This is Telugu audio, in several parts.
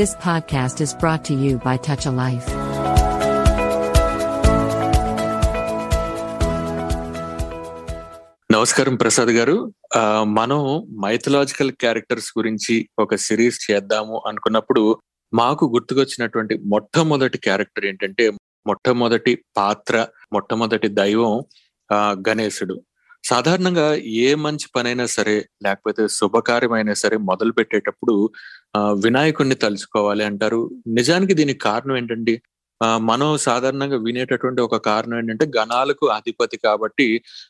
This podcast is brought to you by Touch a Life. నమస్కారం ప్రసాద్ గారు ఆ, మనం మైథలాజికల్ క్యారెక్టర్స్ గురించి ఒక సిరీస్ చేద్దాము అనుకున్నప్పుడు మాకు గుర్తుకొచ్చినటువంటి మొట్టమొదటి క్యారెక్టర్ ఏంటంటే మొట్టమొదటి పాత్ర మొట్టమొదటి దైవం గణేశుడు సాధారణంగా ఏ మంచి పనైనా సరే లేకపోతే శుభకార్యమైనా సరే మొదలు పెట్టేటప్పుడు వినాయకుడిని తలుచుకోవాలి అంటారు. నిజానికి దీనికి కారణం ఏంటంటే మనం సాధారణంగా వినేటటువంటి ఒక కారణం ఏంటంటే గణాలకు అధిపతి కాబట్టి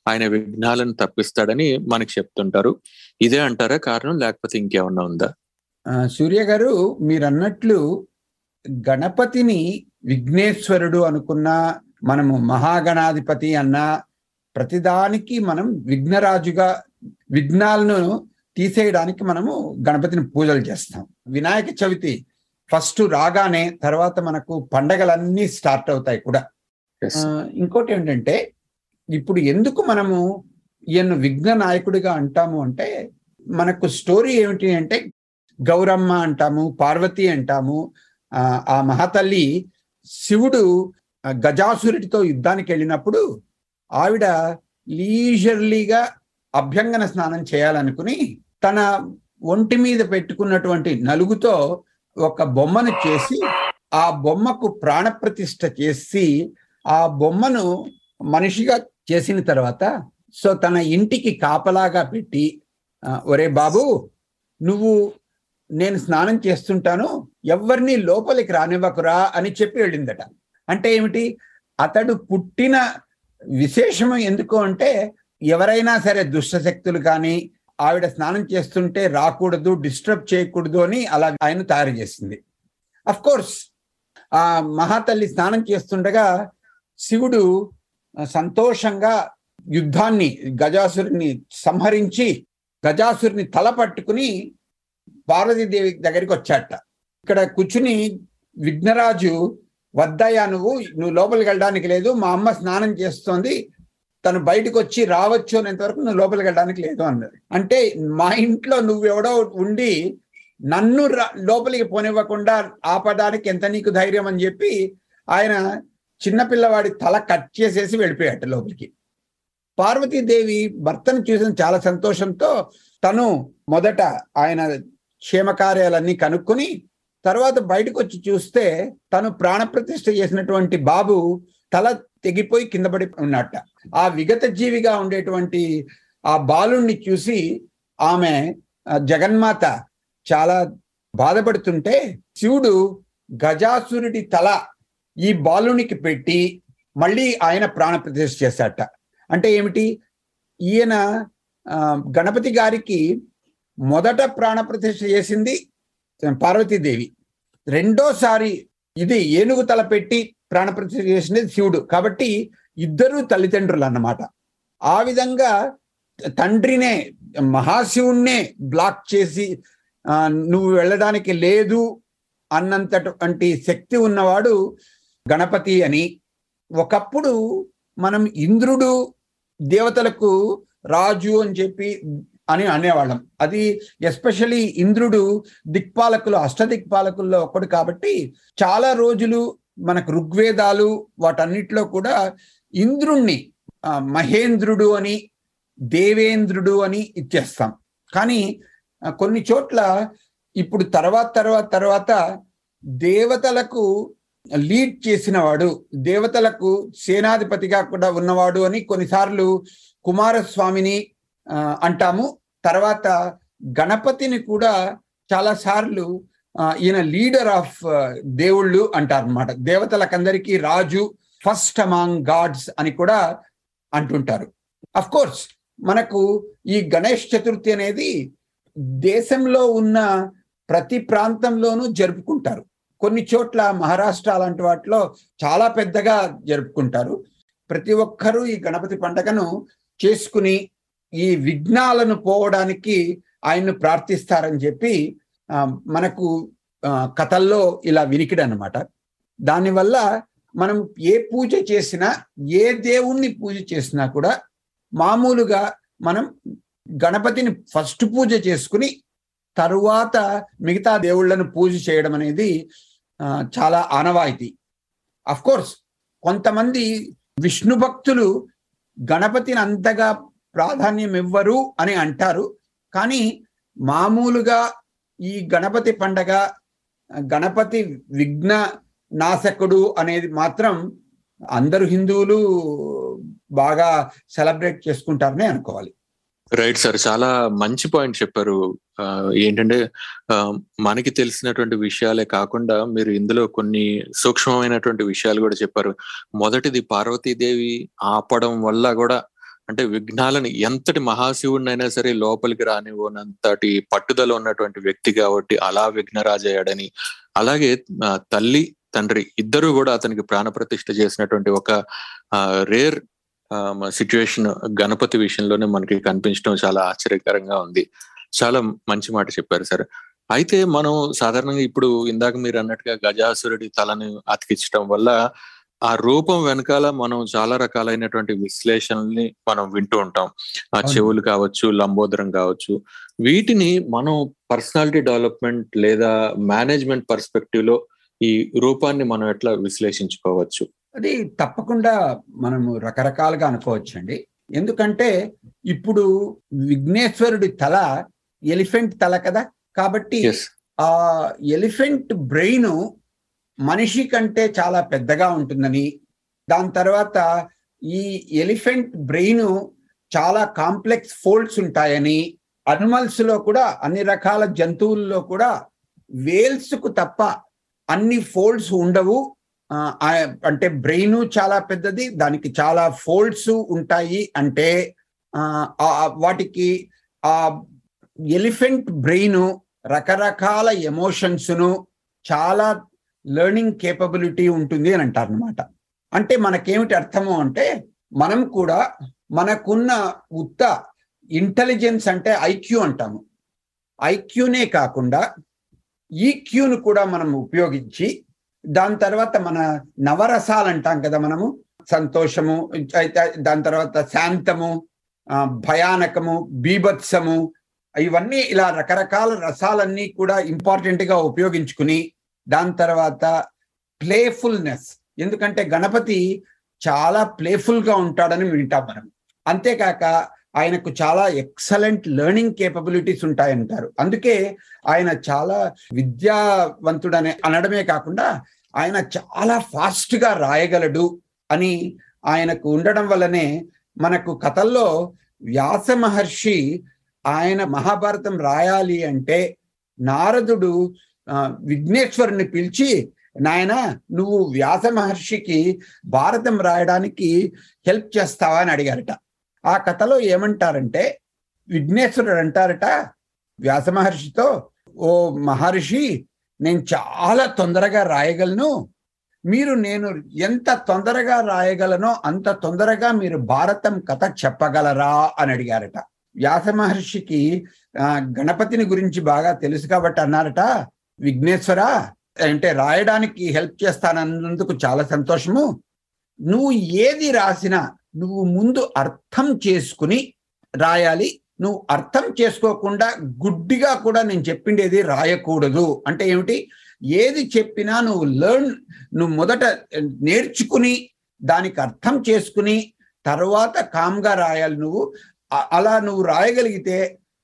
ఆయన విఘ్నాలను తప్పిస్తాడని మనకి చెప్తుంటారు. ఇదే అంటారా కారణం? లేకపోతే ఇంకేమన్నా ఉందా? సూర్య గారు మీరు అన్నట్లు గణపతిని విఘ్నేశ్వరుడు అనుకున్న మనము మహాగణాధిపతి అన్న ప్రతిదానికి మనం విఘ్నరాజుగా విఘ్నాలను తీసేయడానికి మనము గణపతిని పూజలు చేస్తాం. వినాయక చవితి ఫస్ట్ రాగానే తర్వాత మనకు పండగలన్నీ స్టార్ట్ అవుతాయి కూడా. ఇంకోటి ఏంటంటే ఇప్పుడు ఎందుకు మనము ఈయన విఘ్న నాయకుడిగా అంటాము అంటే మనకు స్టోరీ ఏమిటి అంటే గౌరమ్మ అంటాము పార్వతి అంటాము ఆ, మహాతల్లి శివుడు గజాసురుడితో యుద్ధానికి వెళ్ళినప్పుడు ఆవిడ లీజర్లీగా అభ్యంగన స్నానం చేయాలనుకుని తన ఒంటి మీద పెట్టుకున్నటువంటి నలుగుతో ఒక బొమ్మను చేసి ఆ బొమ్మకు ప్రాణప్రతిష్ఠ చేసి ఆ బొమ్మను మనిషిగా చేసిన తర్వాత సో తన ఇంటికి కాపలాగా పెట్టి ఒరే బాబు నువ్వు నేను స్నానం చేస్తుంటాను ఎవరిని లోపలికి రానివ్వకురా అని చెప్పి వెళ్ళిందట. అంటే ఏమిటి? అతడు పుట్టిన విశేషము ఎందుకు అంటే ఎవరైనా సరే దుష్టశక్తులు కానీ ఆవిడ స్నానం చేస్తుంటే రాకూడదు డిస్టర్బ్ చేయకూడదు అని అలా ఆయన తయారు చేసింది. అఫ్ కోర్స్ ఆ మహాతల్లి స్నానం చేస్తుండగా శివుడు సంతోషంగా యుద్ధాన్ని గజాసురుని సంహరించి గజాసురుని తల పట్టుకుని పార్వతీదేవి దగ్గరికి వచ్చాట ఇక్కడ కూర్చుని విఘ్నరాజు వద్దయ్యా నువ్వు నువ్వు లోపలికి వెళ్ళడానికి లేదు మా అమ్మ స్నానం చేస్తోంది తను బయటకు వచ్చి రావచ్చు అనేంత వరకు నువ్వు లోపలికి వెళ్ళడానికి లేదు అన్నది. అంటే మా ఇంట్లో నువ్వెవడో ఉండి నన్ను రా- లోపలికి పోనివ్వకుండా ఆపడానికి ఎంత నీకు ధైర్యం అని చెప్పి ఆయన చిన్నపిల్లవాడి తల కట్ చేసేసి వెళ్ళిపోయాట లోపలికి. పార్వతీదేవి భర్తను చూసిన చాలా సంతోషంతో తను మొదట ఆయన క్షేమకార్యాలన్నీ కనుక్కొని తర్వాత బయటకు వచ్చి చూస్తే తను ప్రాణప్రతిష్ఠ చేసినటువంటి బాబు తల తెగిపోయి కింద పడి ఉన్నట్ట. ఆ విగత జీవిగా ఉండేటువంటి ఆ బాలుణ్ణి చూసి ఆమె జగన్మాత చాలా బాధపడుతుంటే శివుడు గజాసురుడి తల ఈ బాలునికి పెట్టి మళ్ళీ ఆయన ప్రాణప్రతిష్ఠ చేశాట అంటే ఏమిటి? ఈయన గణపతి గారికి మొదట ప్రాణప్రతిష్ఠ చేసింది పార్వతీదేవి. రెండోసారి ఇది ఏనుగు తల పెట్టి ప్రాణప్రతిష్ఠ చేసినది శివుడు. కాబట్టి ఇద్దరు తల్లిదండ్రులు అన్నమాట. ఆ విధంగా తండ్రినే మహాశివుణ్ణే బ్లాక్ చేసి నువ్వు వెళ్ళడానికి లేదు అన్నంతటువంటి శక్తి ఉన్నవాడు గణపతి అని. ఒకప్పుడు మనం ఇంద్రుడు దేవతలకు రాజు అని చెప్పి అని అనేవాళ్ళం. అది ఎస్పెషలీ ఇంద్రుడు దిక్పాలకులు అష్టదిక్పాలకుల్లో ఒకడు కాబట్టి చాలా రోజులు మనకు ఋగ్వేదాలు వాటన్నిటిలో కూడా ఇంద్రుణ్ణి మహేంద్రుడు అని దేవేంద్రుడు అని ఇచ్చేస్తాం. కానీ కొన్ని చోట్ల ఇప్పుడు తర్వాత తర్వాత తర్వాత దేవతలకు లీడ్ చేసినవాడు దేవతలకు సేనాధిపతిగా కూడా ఉన్నవాడు అని కొన్నిసార్లు కుమారస్వామిని అంటాము. తర్వాత గణపతిని కూడా చాలా సార్లు ఈయన లీడర్ ఆఫ్ దేవుళ్ళు అంటారనమాట దేవతలకందరికీ రాజు ఫస్ట్ అమాంగ్ గాడ్స్ అని కూడా అంటుంటారు. అఫ్ కోర్స్ మనకు ఈ గణేష్ చతుర్థి అనేది దేశంలో ఉన్న ప్రతి ప్రాంతంలోనూ జరుపుకుంటారు. కొన్ని చోట్ల మహారాష్ట్ర లాంటి వాటిలో చాలా పెద్దగా జరుపుకుంటారు. ప్రతి ఒక్కరూ ఈ గణపతి పండగను చేసుకుని ఈ విఘ్నాలను పోవడానికి ఆయన్ను ప్రార్థిస్తారని చెప్పి మనకు కథల్లో ఇలా వినికిడి అనమాట దానివల్ల మనం ఏ పూజ చేసినా ఏ దేవుణ్ణి పూజ చేసినా కూడా మామూలుగా మనం గణపతిని ఫస్ట్ పూజ చేసుకుని తరువాత మిగతా దేవుళ్ళను పూజ చేయడం అనేది చాలా ఆనవాయితీ. అఫ్ కోర్స్ కొంతమంది విష్ణు భక్తులు గణపతిని అంతగా ప్రాధాన్యం ఇవ్వరు అని అంటారు. కానీ మామూలుగా ఈ గణపతి పండగ గణపతి విఘ్న నాశకుడు అనేది మాత్రం అందరు హిందువులు బాగా సెలబ్రేట్ చేసుకుంటారని అనుకోవాలి. రైట్ సార్ చాలా మంచి పాయింట్ చెప్పారు. ఏంటంటే ఆ, మనకి తెలిసినటువంటి విషయాలే కాకుండా మీరు ఇందులో కొన్ని సూక్ష్మమైనటువంటి విషయాలు కూడా చెప్పారు. మొదటిది పార్వతీదేవి ఆపడం వల్ల కూడా అంటే విఘ్నాలని ఎంతటి మహాశివుడినైనా సరే లోపలికి రానివ్వనంతటి పట్టుదల ఉన్నటువంటి వ్యక్తి కాబట్టి అలా విఘ్నరాజయ్యాడని. అలాగే తల్లి తండ్రి ఇద్దరు కూడా అతనికి ప్రాణప్రతిష్ఠ చేసినటువంటి ఒక రేర్ సిచ్యువేషన్ గణపతి విషయంలోనే మనకి కనిపించడం చాలా ఆశ్చర్యకరంగా ఉంది. చాలా మంచి మాట చెప్పారు సార్. అయితే మనం సాధారణంగా ఇప్పుడు ఇందాక మీరు అన్నట్టుగా గజాసురుడి తలని అతికించడం వల్ల ఆ రూపం వెనకాల మనం చాలా రకాలైనటువంటి విశ్లేషణల్ని మనం వింటూ ఉంటాం. ఆ. చెవులు కావచ్చు లంబోదరం కావచ్చు. వీటిని మనం పర్సనాలిటీ డెవలప్మెంట్ లేదా మేనేజ్మెంట్ పర్స్పెక్టివ్లో ఈ రూపాన్ని మనం ఎట్లా విశ్లేషించుకోవచ్చు? అది తప్పకుండా మనము రకరకాలుగా అనుకోవచ్చండి. ఎందుకంటే ఇప్పుడు విఘ్నేశ్వరుడి తల ఎలిఫెంట్ తల కదా? కాబట్టి ఆ ఎలిఫెంట్ బ్రెయిన్ మనిషి కంటే చాలా పెద్దగా ఉంటుందని దాని తర్వాత ఈ ఎలిఫెంట్ బ్రెయిన్ చాలా కాంప్లెక్స్ ఫోల్డ్స్ ఉంటాయని అనిమల్స్లో కూడా అన్ని రకాల జంతువుల్లో కూడా వేల్స్కు తప్ప అన్ని ఫోల్డ్స్ ఉండవు. అంటే బ్రెయిన్ చాలా పెద్దది దానికి చాలా ఫోల్డ్స్ ఉంటాయి అంటే వాటికి ఆ ఎలిఫెంట్ బ్రెయిన్ రకరకాల ఎమోషన్స్ను చాలా లెర్నింగ్ కేపబిలిటీ ఉంటుంది అని అంటారు అనమాట అంటే మనకేమిటి అర్థము అంటే మనం కూడా మనకున్న ఉత్త ఇంటెలిజెన్స్ అంటే ఐక్యూ అంటాము. ఐక్యూనే కాకుండా ఈక్యూను కూడా మనం ఉపయోగించి దాని తర్వాత మన నవరసాలు అంటాం కదా మనము. సంతోషము అయితే దాని తర్వాత శాంతము భయానకము బీభత్సము ఇవన్నీ ఇలా రకరకాల రసాలన్నీ కూడా ఇంపార్టెంట్గా ఉపయోగించుకుని దాని తర్వాత ప్లేఫుల్నెస్ ఎందుకంటే గణపతి చాలా ప్లేఫుల్గా ఉంటాడని వింటాం మనం. అంతేకాక ఆయనకు చాలా ఎక్సలెంట్ లెర్నింగ్ కేపబిలిటీస్ ఉంటాయంటారు. అందుకే ఆయన చాలా విద్యావంతుడనే అనడమే కాకుండా ఆయన చాలా ఫాస్ట్గా రాయగలడు అని ఆయనకు ఉండడం వల్లనే మనకు కథల్లో వ్యాస మహర్షి ఆయన మహాభారతం రాయాలి అంటే నారదుడు విఘ్నేశ్వరుని పిలిచి నాయన నువ్వు వ్యాస మహర్షికి భారతం రాయడానికి హెల్ప్ చేస్తావా? అని అడిగారట. ఆ కథలో ఏమంటారంటే విఘ్నేశ్వరుడు అంటారట వ్యాస మహర్షితో ఓ మహర్షి నేను చాలా తొందరగా రాయగలను. మీరు నేను ఎంత తొందరగా రాయగలనో అంత తొందరగా మీరు భారతం కథ చెప్పగలరా? అని అడిగారట. వ్యాస మహర్షికి గణపతిని గురించి బాగా తెలుసు కాబట్టి అన్నారట. విఘ్నేశ్వర అంటే రాయడానికి హెల్ప్ చేస్తానన్నందుకు చాలా సంతోషము. నువ్వు ఏది రాసినా నువ్వు ముందు అర్థం చేసుకుని రాయాలి. నువ్వు అర్థం చేసుకోకుండా గుడ్డిగా కూడా నేను చెప్పిండేది రాయకూడదు. అంటే ఏమిటి? ఏది చెప్పినా నువ్వు లెర్న్ నువ్వు మొదట నేర్చుకుని దానికి అర్థం చేసుకుని తర్వాత కామ్గా రాయాలి నువ్వు. అలా నువ్వు రాయగలిగితే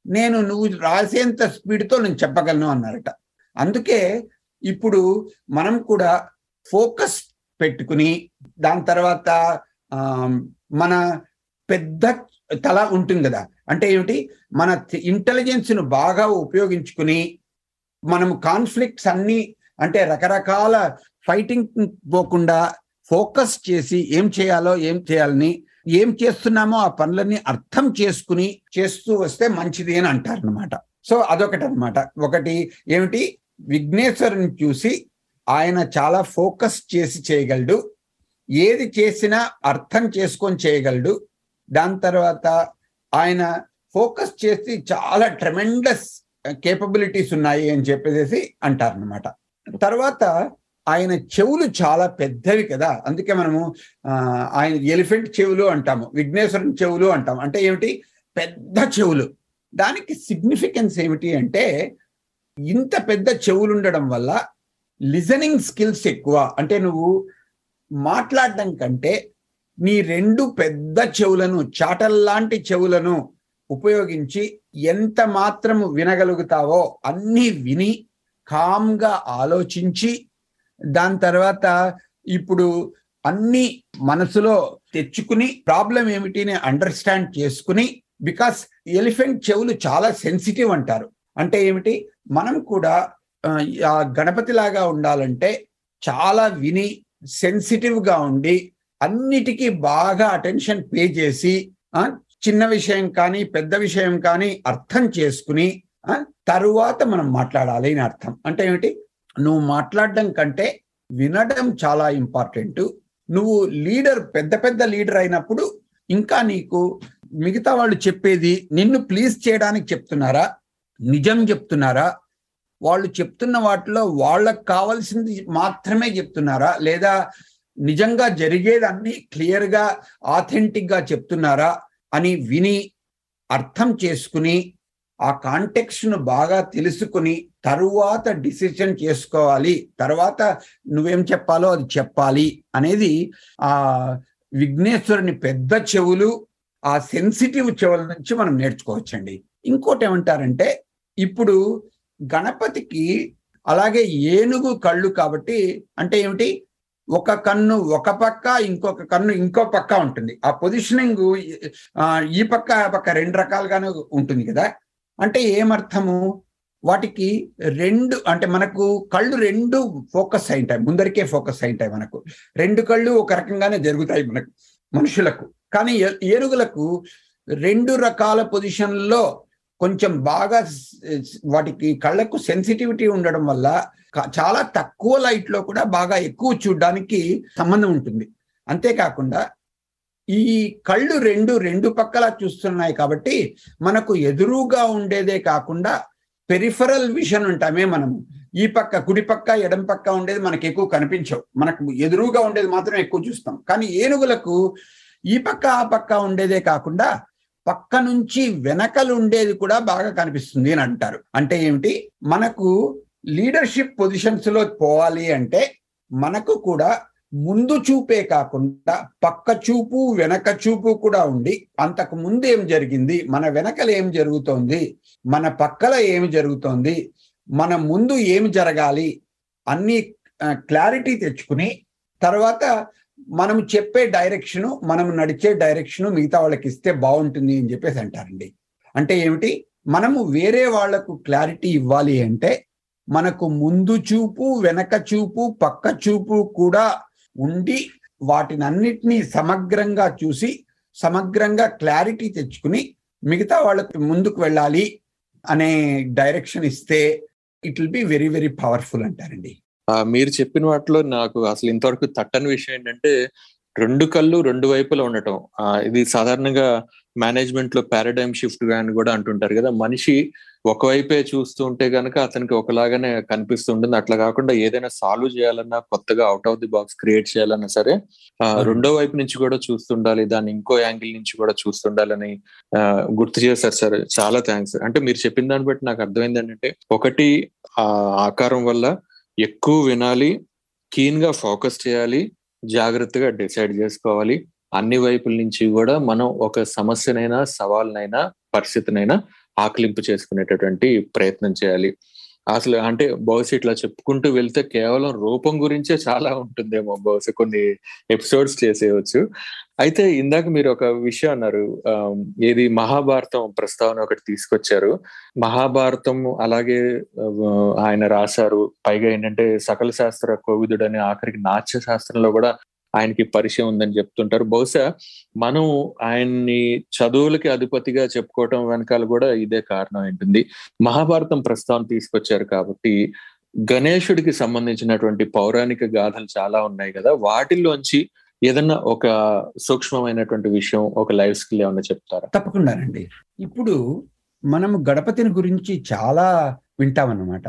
నేను నువ్వు రాసేంత స్పీడ్తో నేను చెప్పగలను అన్నారట. అందుకే ఇప్పుడు మనం కూడా ఫోకస్ పెట్టుకుని దాని తర్వాత మన పెద్ద తల ఉంటుంది కదా. అంటే ఏమిటి? మన ఇంటెలిజెన్స్ను బాగా ఉపయోగించుకుని మనం కాన్ఫ్లిక్ట్స్ అన్ని అంటే రకరకాల ఫైటింగ్ పోకుండా ఫోకస్ చేసి ఏం చేయాలో ఏం చేయాలని ఏం చేస్తున్నామో ఆ పనులన్నీ అర్థం చేసుకుని చేస్తూ వస్తే మంచిది అని అంటారు అనమాట సో అదొకటి అనమాట ఒకటి ఏమిటి? విఘ్నేశ్వరుని చూసి ఆయన చాలా ఫోకస్ చేసి చేయగలడు. ఏది చేసినా అర్థం చేసుకొని చేయగలడు. దాని తర్వాత ఆయన ఫోకస్ చేసి చాలా ట్రెమెండస్ కేపబిలిటీస్ ఉన్నాయి అని చెప్పేసి అంటారనమాట తర్వాత ఆయన చెవులు చాలా పెద్దవి కదా. అందుకే మనము ఆయన ఎలిఫెంట్ చెవులు అంటాము విఘ్నేశ్వరుని చెవులు అంటాము. అంటే ఏమిటి? పెద్ద చెవులు. దానికి సిగ్నిఫికెన్స్ ఏమిటి అంటే ఇంత పెద్ద చెవులు ఉండడం వల్ల లిజనింగ్ స్కిల్స్ ఎక్కువ. అంటే నువ్వు మాట్లాడడం కంటే నీ రెండు పెద్ద చెవులను చాటల్లాంటి చెవులను ఉపయోగించి ఎంత మాత్రము వినగలుగుతావో అన్నీ విని కామ్గా ఆలోచించి దాని తర్వాత ఇప్పుడు అన్ని మనసులో తెచ్చుకుని ప్రాబ్లం ఏమిటిని అండర్స్టాండ్ చేసుకుని బికాస్ ఎలిఫెంట్ చెవులు చాలా సెన్సిటివ్ అంటారు. అంటే ఏమిటి? మనం కూడా ఆ, గణపతి లాగా ఉండాలంటే చాలా విని సెన్సిటివ్గా ఉండి అన్నిటికీ బాగా అటెన్షన్ పే చేసి చిన్న విషయం కానీ పెద్ద విషయం కానీ అర్థం చేసుకుని తరువాత మనం మాట్లాడాలి అని అర్థం. అంటే ఏమిటి? నువ్వు మాట్లాడడం కంటే వినడం చాలా ఇంపార్టెంట్. నువ్వు లీడర్ పెద్ద పెద్ద లీడర్ అయినప్పుడు ఇంకా నీకు మిగతా వాళ్ళు చెప్పేది నిన్ను ప్లీజ్ చేయడానికి చెప్తున్నారా? నిజం చెప్తున్నారా? వాళ్ళు చెప్తున్న వాటిలో వాళ్ళకు కావాల్సింది మాత్రమే చెప్తున్నారా? లేదా నిజంగా జరిగేదన్నీ క్లియర్గా ఆథెంటిక్గా చెప్తున్నారా? అని విని అర్థం చేసుకుని ఆ కాంటెక్స్ట్ను బాగా తెలుసుకుని తరువాత డిసిషన్ చేసుకోవాలి. తర్వాత నువ్వేం చెప్పాలో అది చెప్పాలి అనేది ఆ విఘ్నేశ్వరుని పెద్ద చెవులు ఆ సెన్సిటివ్ చెవుల నుంచి మనం నేర్చుకోవచ్చండి. ఇంకోటి ఏమంటారంటే ఇప్పుడు గణపతికి అలాగే ఏనుగు కళ్ళు కాబట్టి అంటే ఏమిటి? ఒక కన్ను ఒక పక్క ఇంకొక కన్ను ఇంకో పక్క ఉంటుంది. ఆ పొజిషనింగ్ ఈ పక్క ఆ పక్క రెండు రకాలుగానే ఉంటుంది కదా. అంటే ఏమర్థము? వాటికి రెండు అంటే మనకు కళ్ళు రెండు ఫోకస్ అయి ఉంటాయి. ముందరికే ఫోకస్ అయి ఉంటాయి మనకు. రెండు కళ్ళు ఒక రకంగానే జరుగుతాయి మనకు మనుషులకు. కానీ ఏ- ఏనుగులకు రెండు రకాల పొజిషన్లో కొంచెం బాగా వాటికి కళ్ళకు సెన్సిటివిటీ ఉండడం వల్ల చాలా తక్కువ లైట్లో కూడా బాగా ఎక్కువ చూడడానికి సంబంధం ఉంటుంది. అంతేకాకుండా ఈ కళ్ళు రెండు రెండు పక్కల చూస్తున్నాయి కాబట్టి మనకు ఎదురుగా ఉండేదే కాకుండా పెరిఫరల్ విషన్ ఉంటామే మనము. ఈ పక్క కుడి పక్క ఎడం పక్క ఉండేది మనకు ఎక్కువ కనిపించవు. మనకు ఎదురుగా ఉండేది మాత్రం ఎక్కువ చూస్తాం. కానీ ఏనుగులకు ఈ పక్క ఆ పక్క ఉండేదే కాకుండా పక్క నుంచి వెనకలు ఉండేది కూడా బాగా కనిపిస్తుంది అని అంటారు. అంటే ఏమిటి? మనకు లీడర్షిప్ పొజిషన్స్లో పోవాలి అంటే మనకు కూడా ముందు చూపే కాకుండా పక్క చూపు వెనక చూపు కూడా ఉండి అంతకు ముందు ఏం జరిగింది? మన వెనకల ఏం జరుగుతోంది? మన పక్కల ఏమి జరుగుతోంది? మన ముందు ఏమి జరగాలి? అన్ని క్లారిటీ తెచ్చుకుని తర్వాత మనం చెప్పే డైరెక్షను మనం నడిచే డైరెక్షను మిగతా వాళ్ళకి ఇస్తే బాగుంటుంది అని చెప్పేసి అంటారండి. అంటే ఏమిటి? మనము వేరే వాళ్ళకు క్లారిటీ ఇవ్వాలి అంటే మనకు ముందు చూపు వెనక చూపు పక్క చూపు కూడా ఉండి వాటిని అన్నిటినీ సమగ్రంగా చూసి సమగ్రంగా క్లారిటీ తెచ్చుకుని మిగతా వాళ్ళకి ముందుకు వెళ్ళాలి అనే డైరెక్షన్ ఇస్తే it will be very very powerful అంటారండి. మీరు చెప్పిన వాటిలో నాకు అసలు ఇంతవరకు తట్టని విషయం ఏంటంటే రెండు కళ్ళు రెండు వైపులా ఉండటం. ఆ, ఇది సాధారణంగా మేనేజ్మెంట్లో పారాడైమ్ షిఫ్ట్గా అని కూడా అంటుంటారు కదా. మనిషి ఒకవైపే చూస్తూ ఉంటే గనక అతనికి ఒకలాగానే కనిపిస్తుంటుంది అట్లా కాకుండా ఏదైనా సాల్వ్ చేయాలన్నా కొత్తగా out of the box create చేయాలన్నా సరే ఆ, అవును. రెండో వైపు నుంచి కూడా చూస్తుండాలి. దాన్ని ఇంకో యాంగిల్ నుంచి కూడా చూస్తుండాలని గుర్తు చేశారు సార్. చాలా థ్యాంక్స్ అంటే మీరు చెప్పిన దాన్ని బట్టి నాకు అర్థమైంది ఏంటంటే ఒకటి ఆ ఆకారం వల్ల ఎక్కువ వినాలి కీన్గా ఫోకస్ చేయాలి జాగ్రత్తగా డిసైడ్ చేసుకోవాలి. అన్ని వైపుల నుంచి కూడా మనం ఒక సమస్యనైనా సవాల్నైనా పరిస్థితినైనా ఆకలింపు చేసుకునేటటువంటి ప్రయత్నం చేయాలి. అసలు అంటే బహుశా ఇట్లా చెప్పుకుంటూ వెళ్తే కేవలం రూపం గురించే చాలా ఉంటుందేమో బహుశా కొన్ని ఎపిసోడ్స్ చేసేయవచ్చు అయితే ఇందాక మీరు ఒక విషయం అన్నారు ఏది మహాభారతం ప్రస్తావన ఒకటి తీసుకొచ్చారు. మహాభారతం అలాగే ఆయన రాశారు. పైగా ఏంటంటే సకల శాస్త్ర కోవిదుడు అనే ఆఖరికి నాట్య శాస్త్రంలో కూడా ఆయనకి పరిచయం ఉందని చెప్తుంటారు. బహుశా మనం ఆయన్ని చదువులకి అధిపతిగా చెప్పుకోవటం వెనకాల కూడా ఇదే కారణం ఏంటుంది మహాభారతం ప్రస్తావన తీసుకొచ్చారు కాబట్టి గణేశుడికి సంబంధించినటువంటి పౌరాణిక గాథలు చాలా ఉన్నాయి కదా. వాటిల్లోంచి ఏదన్నా ఒక సూక్ష్మమైనటువంటి విషయం ఒక లైఫ్ స్కిల్ ఏమన్నా చెప్తారా? తప్పకుండానండి. ఇప్పుడు మనం గణపతిని గురించి చాలా వింటామన్నమాట.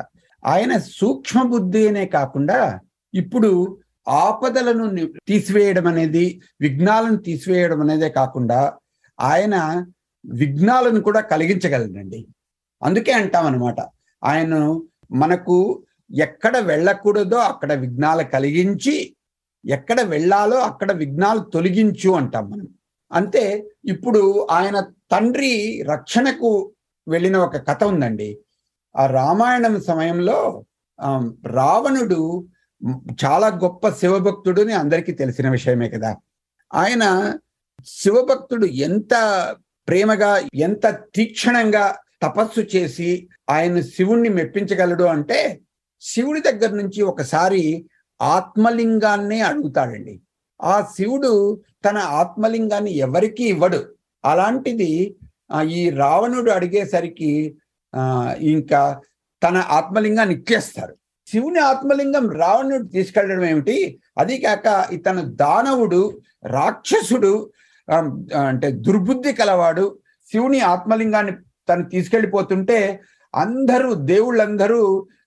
ఆయన సూక్ష్మ బుద్ధి అనే కాకుండా ఇప్పుడు ఆపదలను తీసివేయడం అనేది విఘ్నాలను తీసివేయడం అనేదే కాకుండా ఆయన విఘ్నాలను కూడా కలిగించగలడండి. అందుకే అంటాం అనమాట మనకు ఎక్కడ వెళ్ళకూడదో అక్కడ విఘ్నాలు కలిగించి ఎక్కడ వెళ్ళాలో అక్కడ విఘ్నాలు తొలగించు అంటాం మనం. అంతే ఇప్పుడు ఆయన తండ్రి రక్షణకు వెళ్ళిన ఒక కథ ఉందండి. ఆ రామాయణం సమయంలో రావణుడు చాలా గొప్ప శివభక్తుడు అని అందరికీ తెలిసిన విషయమే కదా. ఆయన శివభక్తుడు ఎంత ప్రేమగా ఎంత తీక్షణంగా తపస్సు చేసి ఆయన శివుణ్ణి మెప్పించగలడు అంటే శివుడి దగ్గర నుంచి ఒకసారి ఆత్మలింగాన్ని అడుగుతాడండి. ఆ శివుడు తన ఆత్మలింగాన్ని ఎవరికి ఇవ్వడు. అలాంటిది ఈ రావణుడు అడిగేసరికి ఇంకా తన ఆత్మలింగాన్ని ఇచ్చేస్తారు. శివుని ఆత్మలింగం రావణుడు తీసుకెళ్ళడం ఏమిటి? అది కాక ఇతను దానవుడు రాక్షసుడు అంటే దుర్బుద్ధి కలవాడు. శివుని ఆత్మలింగాన్ని తను తీసుకెళ్ళిపోతుంటే అందరూ దేవుళ్ళందరూ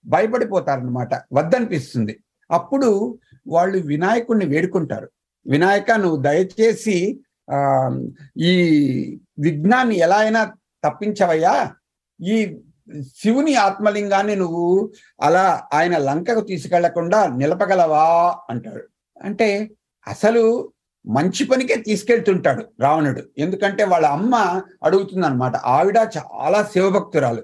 భయపడిపోతారనమాట వద్దనిపిస్తుంది. అప్పుడు వాళ్ళు వినాయకుడిని వేడుకుంటారు. వినాయక నువ్వు దయచేసి ఆ ఈ విఘ్నాన్ని ఎలా అయినా తప్పించవయ్యా. ఈ శివుని ఆత్మలింగాన్ని నువ్వు అలా ఆయన లంకకు తీసుకెళ్ళకుండా నిలపగలవా అంటాడు. అంటే అసలు మంచి పనికే తీసుకెళ్తుంటాడు రావణుడు. ఎందుకంటే వాళ్ళ అమ్మ అడుగుతుంది అనమాట ఆవిడ చాలా శివభక్తురాలు.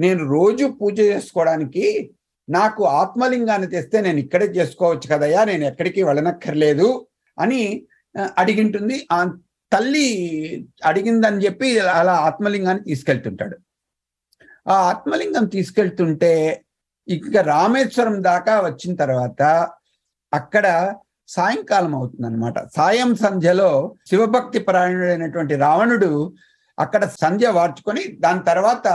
నేను రోజు పూజ చేసుకోవడానికి నాకు ఆత్మలింగాన్ని తెస్తే నేను ఇక్కడే చేసుకోవచ్చు కదయ్యా నేను ఎక్కడికి వెళ్ళనక్కర్లేదు అని అడిగింటుంది. ఆ తల్లి అడిగిందని చెప్పి అలా ఆత్మలింగాన్ని తీసుకెళ్తుంటాడు. ఆ ఆత్మలింగం తీసుకెళ్తుంటే ఇక రామేశ్వరం దాకా వచ్చిన తర్వాత అక్కడ సాయంకాలం అవుతుంది అనమాట సాయం సంధ్యలో శివభక్తి పరాయణుడైనటువంటి రావణుడు అక్కడ సంధ్య వార్చుకొని దాని తర్వాత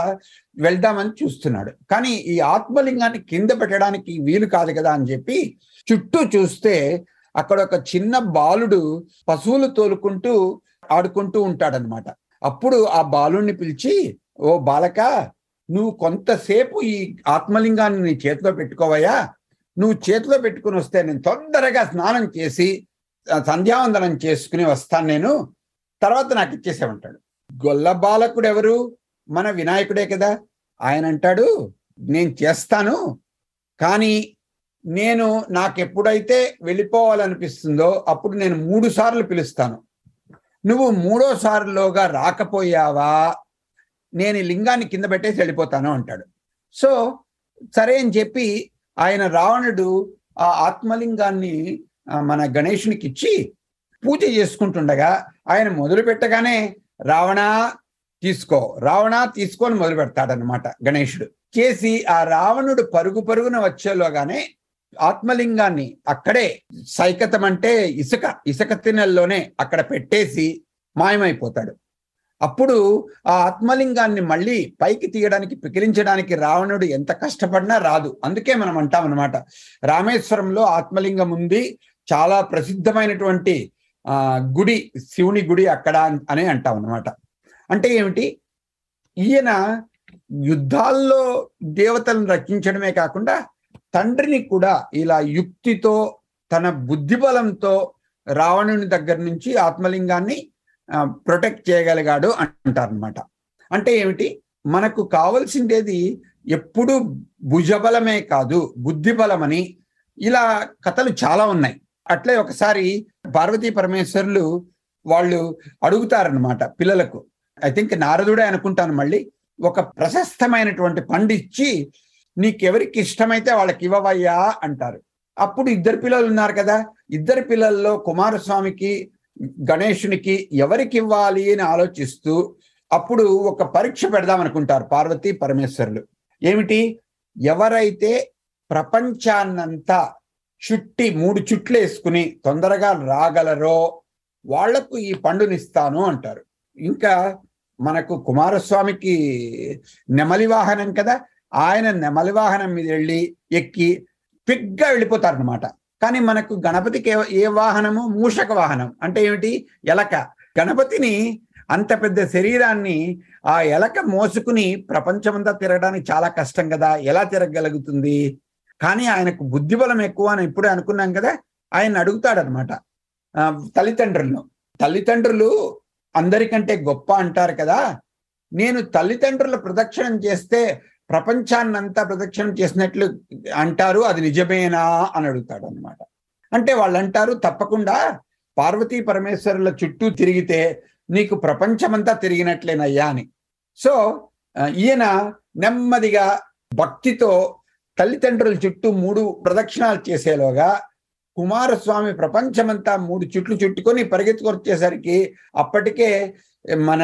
వెళ్దామని చూస్తున్నాడు. కానీ ఈ ఆత్మలింగాన్ని కింద పెట్టడానికి వీలు కాదు కదా అని చెప్పి చుట్టూ చూస్తే అక్కడ ఒక చిన్న బాలుడు పశువులు తోలుకుంటూ ఆడుకుంటూ ఉంటాడనమాట అప్పుడు ఆ బాలుణ్ణి పిలిచి ఓ బాలక నువ్వు కొంతసేపు ఈ ఆత్మలింగాన్ని నీ చేతిలో పెట్టుకోవయ్యా. నువ్వు చేతిలో పెట్టుకుని వస్తే నేను తొందరగా స్నానం చేసి సంధ్యావందనం చేసుకుని వస్తాను నేను. తర్వాత నాకు ఇచ్చేసేమంటాడు. గొల్ల బాలకుడు ఎవరు మన వినాయకుడే కదా. ఆయన అంటాడు నేను చేస్తాను. కానీ నేను నాకు ఎప్పుడైతే వెళ్ళిపోవాలనిపిస్తుందో అప్పుడు నేను మూడు సార్లు పిలుస్తాను. నువ్వు మూడోసార్లుగా రాకపోయావా? నేను ఈ లింగాన్ని కింద పెట్టేసి వెళ్ళిపోతాను అంటాడు. సో సరే అని చెప్పి ఆయన రావణుడు ఆ ఆత్మలింగాన్ని మన గణేషునికి ఇచ్చి పూజ చేసుకుంటుండగా ఆయన మొదలు పెట్టగానే రావణ తీసుకో రావణ తీసుకొని మొదలు పెడతాడనమాట గణేషుడు. చేసి ఆ రావణుడు పరుగు పరుగున వచ్చేలోగానే ఆత్మలింగాన్ని అక్కడే సైకతం అంటే ఇసుక ఇసుక తినెల్లోనే అక్కడ పెట్టేసి మాయమైపోతాడు. అప్పుడు ఆ ఆత్మలింగాన్ని మళ్ళీ పైకి తీయడానికి పికిలించడానికి రావణుడు ఎంత కష్టపడినా రాదు. అందుకే మనం అంటాం అనమాట రామేశ్వరంలో ఆత్మలింగం ఉంది చాలా ప్రసిద్ధమైనటువంటి ఆ గుడి శివుని గుడి అక్కడ అని అంటాం అనమాట అంటే ఏమిటి? ఈయన యుద్ధాల్లో దేవతలను రక్షించడమే కాకుండా తండ్రిని కూడా ఇలా యుక్తితో తన బుద్ధిబలంతో రావణుని దగ్గర నుంచి ఆత్మలింగాన్ని ప్రొటెక్ట్ చేయగలిగాడు అంటారనమాట అంటే ఏమిటి? మనకు కావలసిందేది ఎప్పుడు భుజబలమే కాదు బుద్ధిబలమని. ఇలా కథలు చాలా ఉన్నాయి. అట్లే ఒకసారి పార్వతీ పరమేశ్వరులు వాళ్ళు అడుగుతారనమాట పిల్లలకు. ఐ థింక్ నారదుడే అనుకుంటాను మళ్ళీ. ఒక ప్రశస్తమైనటువంటి పండు ఇచ్చి నీకెవరికి ఇష్టమైతే వాళ్ళకి ఇవ్వవయ్యా అంటారు. అప్పుడు ఇద్దరు పిల్లలు ఉన్నారు కదా. ఇద్దరు పిల్లల్లో కుమారస్వామికి గణేషునికి ఎవరికి ఇవ్వాలి అని ఆలోచిస్తూ అప్పుడు ఒక పరీక్ష పెడదాం అనుకుంటారు పార్వతీ పరమేశ్వరులు. ఏమిటి? ఎవరైతే ప్రపంచాన్నంతా చుట్టి మూడు చుట్లు వేసుకుని తొందరగా రాగలరో వాళ్ళకు ఈ పండునిస్తాను అంటారు. ఇంకా మనకు కుమారస్వామికి నెమలి వాహనం కదా ఆయన నెమలి వాహనం మీద వెళ్ళి ఎక్కి పిగ్గా వెళ్ళిపోతారనమాట కానీ మనకు గణపతికి ఏ- వాహనము? మూషక వాహనం. అంటే ఏమిటి? ఎలక. గణపతిని అంత పెద్ద శరీరాన్ని ఆ ఎలక మోసుకుని ప్రపంచమంతా తిరగడానికి చాలా కష్టం కదా. ఎలా తిరగగలుగుతుంది? కానీ ఆయనకు బుద్ధిబలం ఎక్కువ అని ఇప్పుడే అనుకున్నాం కదా. ఆయన అడుగుతాడనమాట తల్లిదండ్రులను. తల్లిదండ్రులు అందరికంటే గొప్ప అంటారు కదా. నేను తల్లిదండ్రుల ప్రదక్షిణం చేస్తే ప్రపంచాన్నంతా ప్రదక్షిణం చేసినట్లు అంటారు అది నిజమేనా అని అడుగుతాడు అనమాట అంటే వాళ్ళు అంటారు తప్పకుండా పార్వతీ పరమేశ్వరుల చుట్టూ తిరిగితే నీకు ప్రపంచమంతా తిరిగినట్లేనయ్యా అని. సో ఈయన నెమ్మదిగా భక్తితో తల్లిదండ్రుల చుట్టూ మూడు ప్రదక్షిణాలు చేసేలోగా కుమారస్వామి ప్రపంచమంతా మూడు చుట్లు చుట్టుకొని పరిగెత్తుకొచ్చేసరికి అప్పటికే మన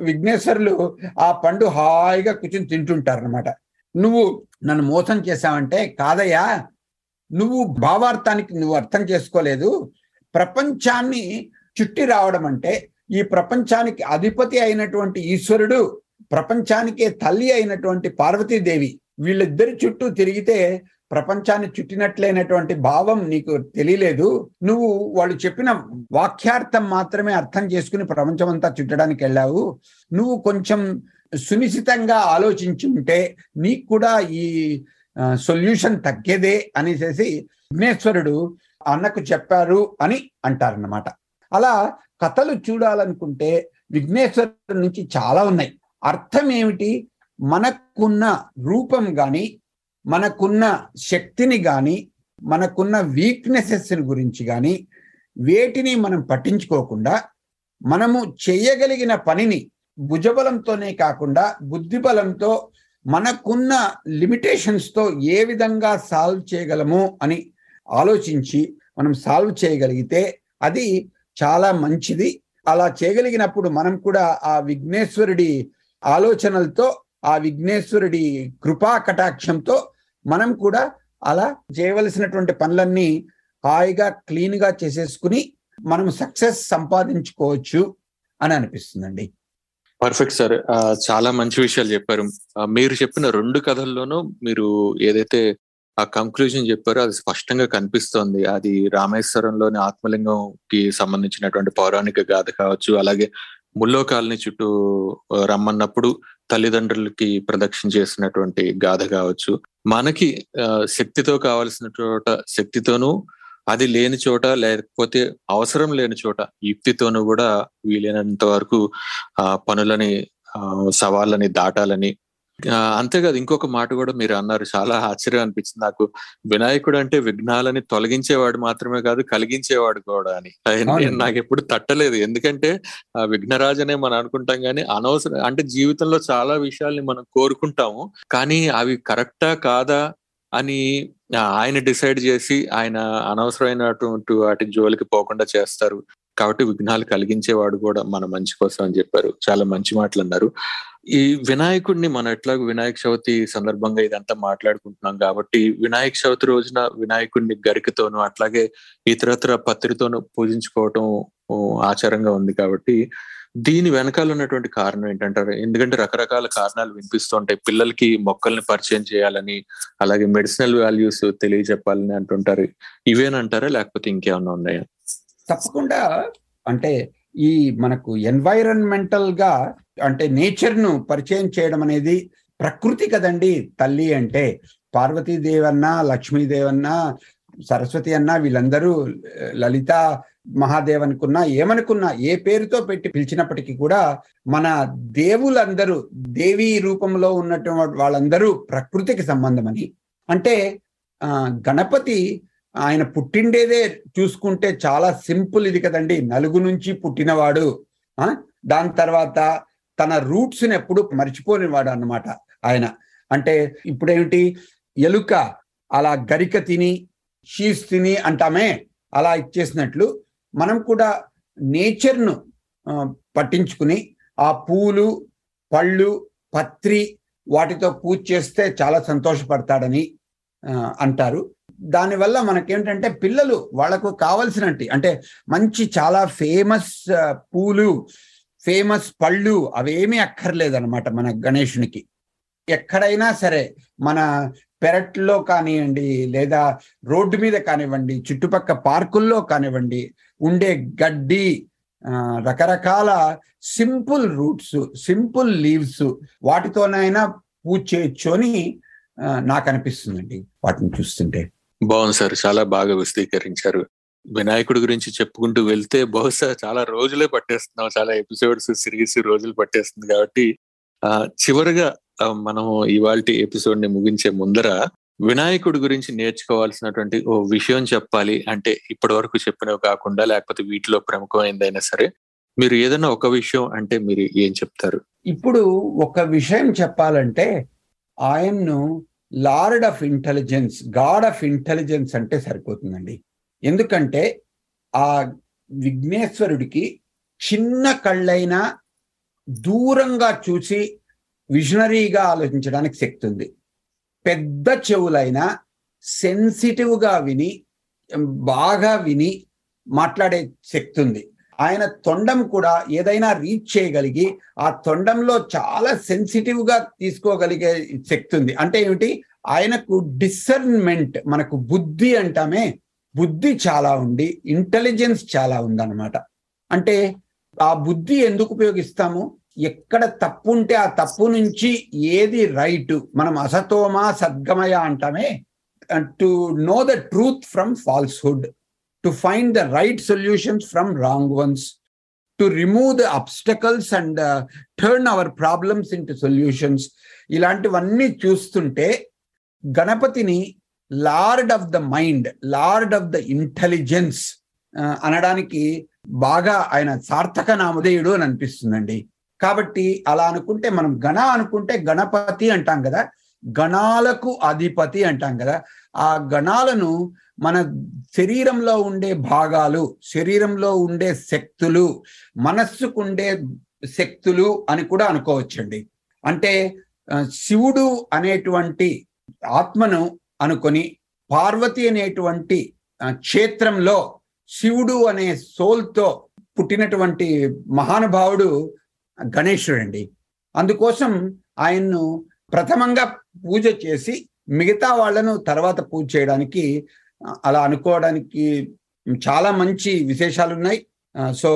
విఘ్నేశ్వరులు ఆ పండు హాయిగా కూర్చుని తింటుంటారు అనమాట నువ్వు నన్ను మోసం చేశావంటే కాదయ్యా నువ్వు భావార్థానికి నువ్వు అర్థం చేసుకోలేదు. ప్రపంచాన్ని చుట్టి రావడం అంటే ఈ ప్రపంచానికి అధిపతి అయినటువంటి ఈశ్వరుడు ప్రపంచానికే తల్లి అయినటువంటి పార్వతీదేవి వీళ్ళిద్దరి చుట్టూ తిరిగితే ప్రపంచాన్ని చుట్టినట్లేనటువంటి భావం నీకు తెలియలేదు. నువ్వు వాళ్ళు చెప్పిన వాక్యార్థం మాత్రమే అర్థం చేసుకుని ప్రపంచం అంతా చుట్టడానికి వెళ్ళావు. నువ్వు కొంచెం సునిశ్చితంగా ఆలోచించి ఉంటే నీకు కూడా ఈ సొల్యూషన్ తగ్గేదే అనేసి విఘ్నేశ్వరుడు అన్నకు చెప్పారు అని అంటారన్నమాట. అలా కథలు చూడాలనుకుంటే విఘ్నేశ్వరుడు నుంచి చాలా ఉన్నాయి. అర్థం ఏమిటి? మనకున్న రూపం కానీ మనకున్న శక్తిని గాని మనకున్న వీక్నెసెస్ గురించి కానీ వేటిని మనం పట్టించుకోకుండా మనము చేయగలిగిన పనిని భుజబలంతోనే కాకుండా బుద్ధిబలంతో మనకున్న లిమిటేషన్స్తో ఏ విధంగా సాల్వ్ చేయగలము అని ఆలోచించి మనం సాల్వ్ చేయగలిగితే అది చాలా మంచిది. అలా చేయగలిగినప్పుడు మనం కూడా ఆ విఘ్నేశ్వరుడి ఆలోచనలతో ఆ విఘ్నేశ్వరుడి కృపా కటాక్షంతో మనం కూడా అలా చేయవలసినటువంటి పనులన్నీ హాయిగా క్లీన్గా చేసేసుకుని మనం సక్సెస్ సంపాదించుకోవచ్చు అని అనిపిస్తుందండి. Perfect sir. ఆ, చాలా మంచి విషయాలు చెప్పారు. మీరు చెప్పిన రెండు కథల్లోనూ మీరు ఏదైతే ఆ కంక్లూజన్ చెప్పారో అది స్పష్టంగా కనిపిస్తోంది. అది రామేశ్వరంలోని ఆత్మలింగం కి సంబంధించినటువంటి పౌరాణిక గాథ కావచ్చు అలాగే ముల్లోకాలని చుట్టూ రమ్మన్నప్పుడు తల్లిదండ్రులకి ప్రదక్షిణ చేసినటువంటి గాథ కావచ్చు. మనకి ఆ, శక్తితో కావలసిన చోట శక్తితోనూ అది లేని చోట లేకపోతే అవసరం లేని చోట యుక్తితోనూ కూడా వీలైనంత వరకు ఆ పనులని ఆ, సవాళ్ళని దాటాలని అంతేకాదు ఇంకొక మాట కూడా మీరు అన్నారు. చాలా ఆశ్చర్యం అనిపించింది. నాకు వినాయకుడు అంటే విఘ్నాలని తొలగించేవాడు మాత్రమే కాదు కలిగించేవాడు కూడా అని. నాకు ఎప్పుడు తట్టలేదు. ఎందుకంటే ఆ విఘ్నరాజనే మనం అనుకుంటాం కానీ అనవసరం అంటే జీవితంలో చాలా విషయాల్ని మనం కోరుకుంటాము. కానీ అవి కరెక్టా కాదా అని ఆయన డిసైడ్ చేసి ఆయన అనవసరమైనటువంటి వాటి జోలికి పోకుండా చేస్తారు. కాబట్టి విఘ్నాలు కలిగించేవాడు కూడా మన మంచి కోసం అని చెప్పారు. చాలా మంచి మాటలు అన్నారు. ఈ వినాయకుడిని మనం ఎట్లాగో వినాయక చవితి సందర్భంగా ఇదంతా మాట్లాడుకుంటున్నాం కాబట్టి వినాయక చవితి రోజున వినాయకుడిని గరికతోనూ అట్లాగే ఇతరత్ర పత్రితోనూ పూజించుకోవటం ఆచారంగా ఉంది కాబట్టి దీని వెనకాల ఉన్నటువంటి కారణం ఏంటంటారు? ఎందుకంటే రకరకాల కారణాలు వినిపిస్తూ ఉంటాయి పిల్లలకి మొక్కల్ని పరిచయం చేయాలని అలాగే మెడిసినల్ వాల్యూస్ తెలియజెప్పాలని అంటుంటారు. ఇవేనంటారా? లేకపోతే ఇంకేమన్నా ఉన్నాయా? తప్పకుండా. అంటే ఈ మనకు ఎన్వైరన్మెంటల్గా అంటే నేచర్ను పరిచయం చేయడం అనేది ప్రకృతి కదండి తల్లి అంటే. పార్వతీదేవన్నా లక్ష్మీదేవన్నా సరస్వతి అన్నా వీళ్ళందరూ లలిత మహాదేవ్ అనుకున్నా ఏమనుకున్నా ఏ పేరుతో పెట్టి పిలిచినప్పటికీ కూడా మన దేవులందరూ దేవీ రూపంలో ఉన్నటువంటి వాళ్ళందరూ ప్రకృతికి సంబంధమని. అంటే ఆ గణపతి ఆయన పుట్టిండేదే చూసుకుంటే చాలా సింపుల్ ఇది కదండి. నలుగు నుంచి పుట్టినవాడు దాని తర్వాత తన రూట్స్ని ఎప్పుడు మర్చిపోనివాడు అన్నమాట ఆయన. అంటే ఇప్పుడేమిటి ఎలుక అలా గరిక తిని షీస్ తిని అంటామే? అలా ఇచ్చేసినట్లు మనం కూడా నేచర్ను పట్టించుకుని ఆ పూలు పళ్ళు పత్రి వాటితో పూజ చేస్తే చాలా సంతోషపడతాడని అంటారు. దానివల్ల మనకేంటంటే పిల్లలు వాళ్ళకు కావలసినట్టు అంటే మంచి చాలా ఫేమస్ పూలు ఫేమస్ పళ్ళు అవేమీ అక్కర్లేదన్నమాట మన గణేషునికి. ఎక్కడైనా సరే మన పెరట్లో కానివ్వండి లేదా రోడ్డు మీద కానివ్వండి చుట్టుపక్క పార్కుల్లో కానివ్వండి ఉండే గడ్డి ఆ, రకరకాల సింపుల్ రూట్స్ సింపుల్ లీవ్స్ వాటితోనైనా పూజ చేయొచ్చు అని నాకు అనిపిస్తుందండి వాటిని చూస్తుంటే. బాగుంది సార్. చాలా బాగా విశదీకరించారు వినాయకుడి గురించి చెప్పుకుంటూ వెళ్తే బహుశా చాలా రోజులే పట్టేస్తున్నాం. చాలా ఎపిసోడ్స్ సిరీస్ రోజులు పట్టేస్తుంది కాబట్టి ఆ చివరిగా మనము మనం ఇవాళ ఎపిసోడ్ని ముగించే ముందర వినాయకుడి గురించి నేర్చుకోవాల్సినటువంటి ఓ విషయం చెప్పాలి. అంటే ఇప్పటి వరకు చెప్పినవి కాకుండా లేకపోతే వీటిలో ప్రముఖమైందైనా సరే మీరు ఏదైనా ఒక విషయం అంటే మీరు ఏం చెప్తారు? ఇప్పుడు ఒక విషయం చెప్పాలంటే ఆయన్ను lord of intelligence god of intelligence అంటే సరిపోతుందండి. ఎందుకంటే ఆ విఘ్నేశ్వరుడికి చిన్న కళ్ళైనా దూరంగా చూసి విజనరీగా ఆలోచించడానికి శక్తి ఉంది పెద్ద చెవులైనా సెన్సిటివ్గా విని బాగా విని మాట్లాడే శక్తి ఉంది ఆయన తొండం కూడా ఏదైనా రీచ్ చేయగలిగి ఆ తొండంలో చాలా సెన్సిటివ్గా తీసుకోగలిగే శక్తి ఉంది అంటే ఏమిటి? ఆయనకు డిసర్న్మెంట్ మనకు బుద్ధి అంటామే బుద్ధి చాలా ఉండి ఇంటెలిజెన్స్ చాలా ఉందన్నమాట. అంటే ఆ బుద్ధి ఎందుకు ఉపయోగిస్తాము? ఎక్కడ తప్పు ఉంటే ఆ తప్పు నుంచి ఏది రైట్? మనం అసతోమా సద్గమయ అంటామే. To know the truth from falsehood to find the right solutions from wrong ones to remove the obstacles and turn our problems into solutions ఇలాంటివన్నీ చూస్తుంటే గణపతిని lord of the mind lord of the intelligence అనడానికి బాగా ఆయన సార్థక నామధేయుడు అని అనిపిస్తుందండి. కాబట్టి అలా అనుకుంటే మనం గణ అనుకుంటే గణపతి అంటాం కదా గణాలకు అధిపతి అంటాం కదా. ఆ గణాలను మన శరీరంలో ఉండే భాగాలు శరీరంలో ఉండే శక్తులు మనస్సుకుండే శక్తులు అని కూడా అనుకోవచ్చండి. అంటే శివుడు అనేటువంటి ఆత్మను అనుకొని పార్వతి అనేటువంటి క్షేత్రంలో శివుడు అనే సోల్తో పుట్టినటువంటి మహానుభావుడు గణేశుడండి అందుకోసం ఆయన్ను ప్రథమంగా పూజ చేసి మిగతా వాళ్ళను తర్వాత పూజ చేయడానికి అలా అనుకోవడానికి చాలా మంచి విశేషాలు ఉన్నాయి సో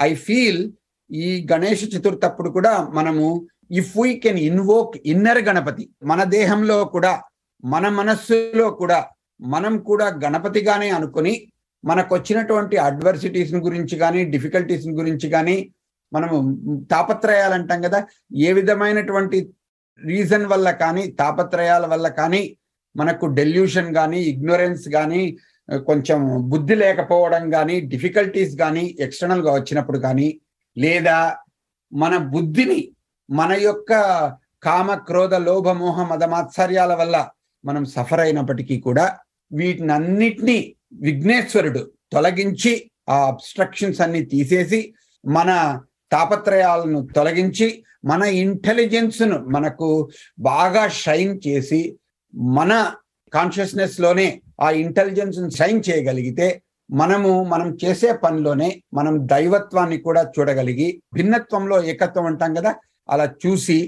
ఐ ఫీల్ ఈ గణేష చతుర్థప్పుడు కూడా మనము if we can invoke inner Ganapati మన దేహంలో కూడా మన మనస్సులో కూడా మనం కూడా గణపతిగానే అనుకొని మనకు వచ్చినటువంటి అడ్వర్సిటీస్ గురించి కానీ డిఫికల్టీస్ గురించి కానీ మనము తాపత్రయాలు అంటాం కదా ఏ విధమైనటువంటి రీజన్ వల్ల కానీ తాపత్రయాల వల్ల కానీ మనకు డెల్యూషన్ కానీ ఇగ్నోరెన్స్ కానీ కొంచెం బుద్ధి లేకపోవడం కానీ డిఫికల్టీస్ కానీ ఎక్స్టర్నల్గా వచ్చినప్పుడు కానీ లేదా మన బుద్ధిని మన యొక్క కామ క్రోధ లోభ మోహ మదమాత్సర్యాల వల్ల మనం సఫర్ అయినప్పటికీ కూడా వీటిని అన్నిటినీ విఘ్నేశ్వరుడు తొలగించి ఆ అబ్స్ట్రక్షన్స్ అన్ని తీసేసి మన తాపత్రయాలను తొలగించి మన ఇంటెలిజెన్స్ను మనకు బాగా షైన్ చేసి మన కాన్షియస్నెస్లోనే ఆ ఇంటెలిజెన్స్ను షైన్ చేయగలిగితే మనము మనం చేసే పనిలోనే మనం దైవత్వాన్ని కూడా చూడగలిగి భిన్నత్వంలో ఏకత్వం అంటాం కదా అలా చూసి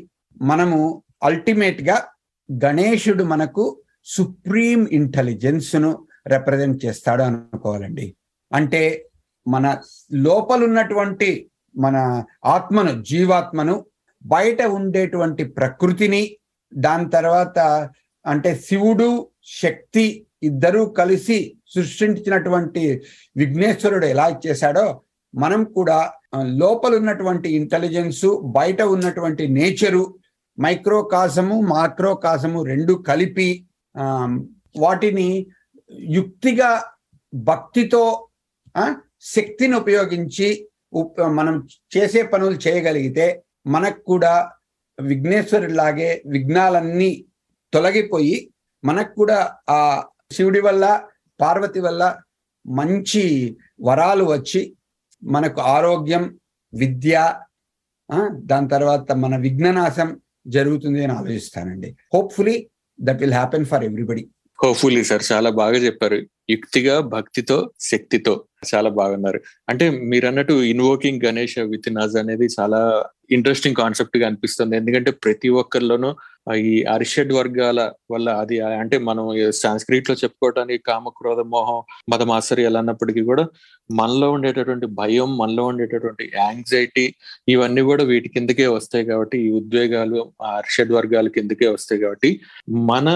మనము అల్టిమేట్గా గణేశుడు మనకు సుప్రీం ఇంటెలిజెన్స్ను రిప్రజెంట్ చేస్తాడు అనుకోవాలండి. అంటే మన లోపలున్నటువంటి మన ఆత్మను జీవాత్మను బయట ఉండేటువంటి ప్రకృతిని దాని తర్వాత అంటే శివుడు శక్తి ఇద్దరూ కలిసి సృష్టించినటువంటి విఘ్నేశ్వరుడు ఎలా చేశాడో మనం కూడా లోపల ఉన్నటువంటి ఇంటెలిజెన్సు బయట ఉన్నటువంటి నేచరు మైక్రోకాసము మాక్రోకాసము రెండు కలిపి వాటిని యుక్తిగా భక్తితో శక్తిని ఉపయోగించి మనం చేసే పనులు చేయగలిగితే మనకు కూడా విఘ్నేశ్వరులాగే విఘ్నాలన్నీ తొలగిపోయి మనకు కూడా ఆ శివుడి వల్ల పార్వతి వల్ల మంచి వరాలు వచ్చి మనకు ఆరోగ్యం విద్య దాని తర్వాత మన విఘ్ననాశం జరుగుతుంది అని ఆలోచిస్తానండి. Hopefully that will happen for everybody hopefully sir చాలా బాగా చెప్పారు. యుక్తిగా భక్తితో శక్తితో చాలా బాగున్నారు అంటే మీరు అన్నట్టు ఇన్వోకింగ్ గణేష్ విత్ నజ్ అనేది చాలా ఇంట్రెస్టింగ్ కాన్సెప్ట్గా అనిపిస్తుంది. ఎందుకంటే ప్రతి ఒక్కరిలోనూ ఈ అరిషడ్ వర్గాల వల్ల అది అంటే మనం సాంస్క్రిట్లో చెప్పుకోవటానికి కామ క్రోధ మోహం మతమాసర్యాలు అన్నప్పటికీ కూడా మనలో ఉండేటటువంటి భయం మనలో ఉండేటటువంటి యాంగ్జైటీ ఇవన్నీ కూడా వీటి కిందకే వస్తాయి కాబట్టి ఈ ఉద్వేగాలు అరిషడ్ వర్గాల కిందకే వస్తాయి కాబట్టి మన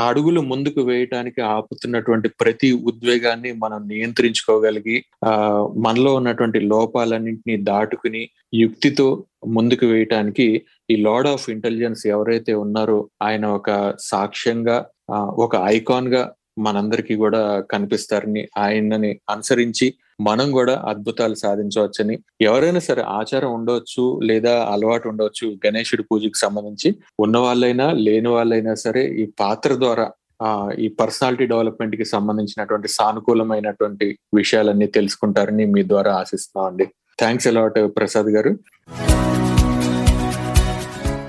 అడుగులు ముందుకు వేయటానికి ఆపుతున్నటువంటి ప్రతి ఉద్వేగాన్ని మనం నియంత్రించుకోగలిగి ఆ మనలో ఉన్నటువంటి లోపాలన్నింటినీ దాటుకుని యుక్తితో ముందుకు వేయటానికి ఈ లార్డ్ ఆఫ్ ఇంటెలిజెన్స్ ఎవరైతే ఉన్నారో ఆయన ఒక సాక్ష్యంగా ఆ, ఒక ఐకాన్గా మనందరికీ కూడా కనిపిస్తారని ఆయనని అనుసరించి మనం కూడా అద్భుతాలు సాధించవచ్చని ఎవరైనా సరే ఆచారం ఉండవచ్చు లేదా అలవాటు ఉండవచ్చు గణేశుడి పూజకి సంబంధించి. ఉన్న వాళ్ళైనా లేని వాళ్ళైనా సరే ఈ పాత్ర ద్వారా ఆ ఈ పర్సనాలిటీ డెవలప్మెంట్కి సంబంధించినటువంటి సానుకూలమైనటువంటి విషయాలన్నీ తెలుసుకుంటారని మీ ద్వారా ఆశిస్తున్నాం అండి థ్యాంక్స్ అలాట్ ప్రసాద్ గారు.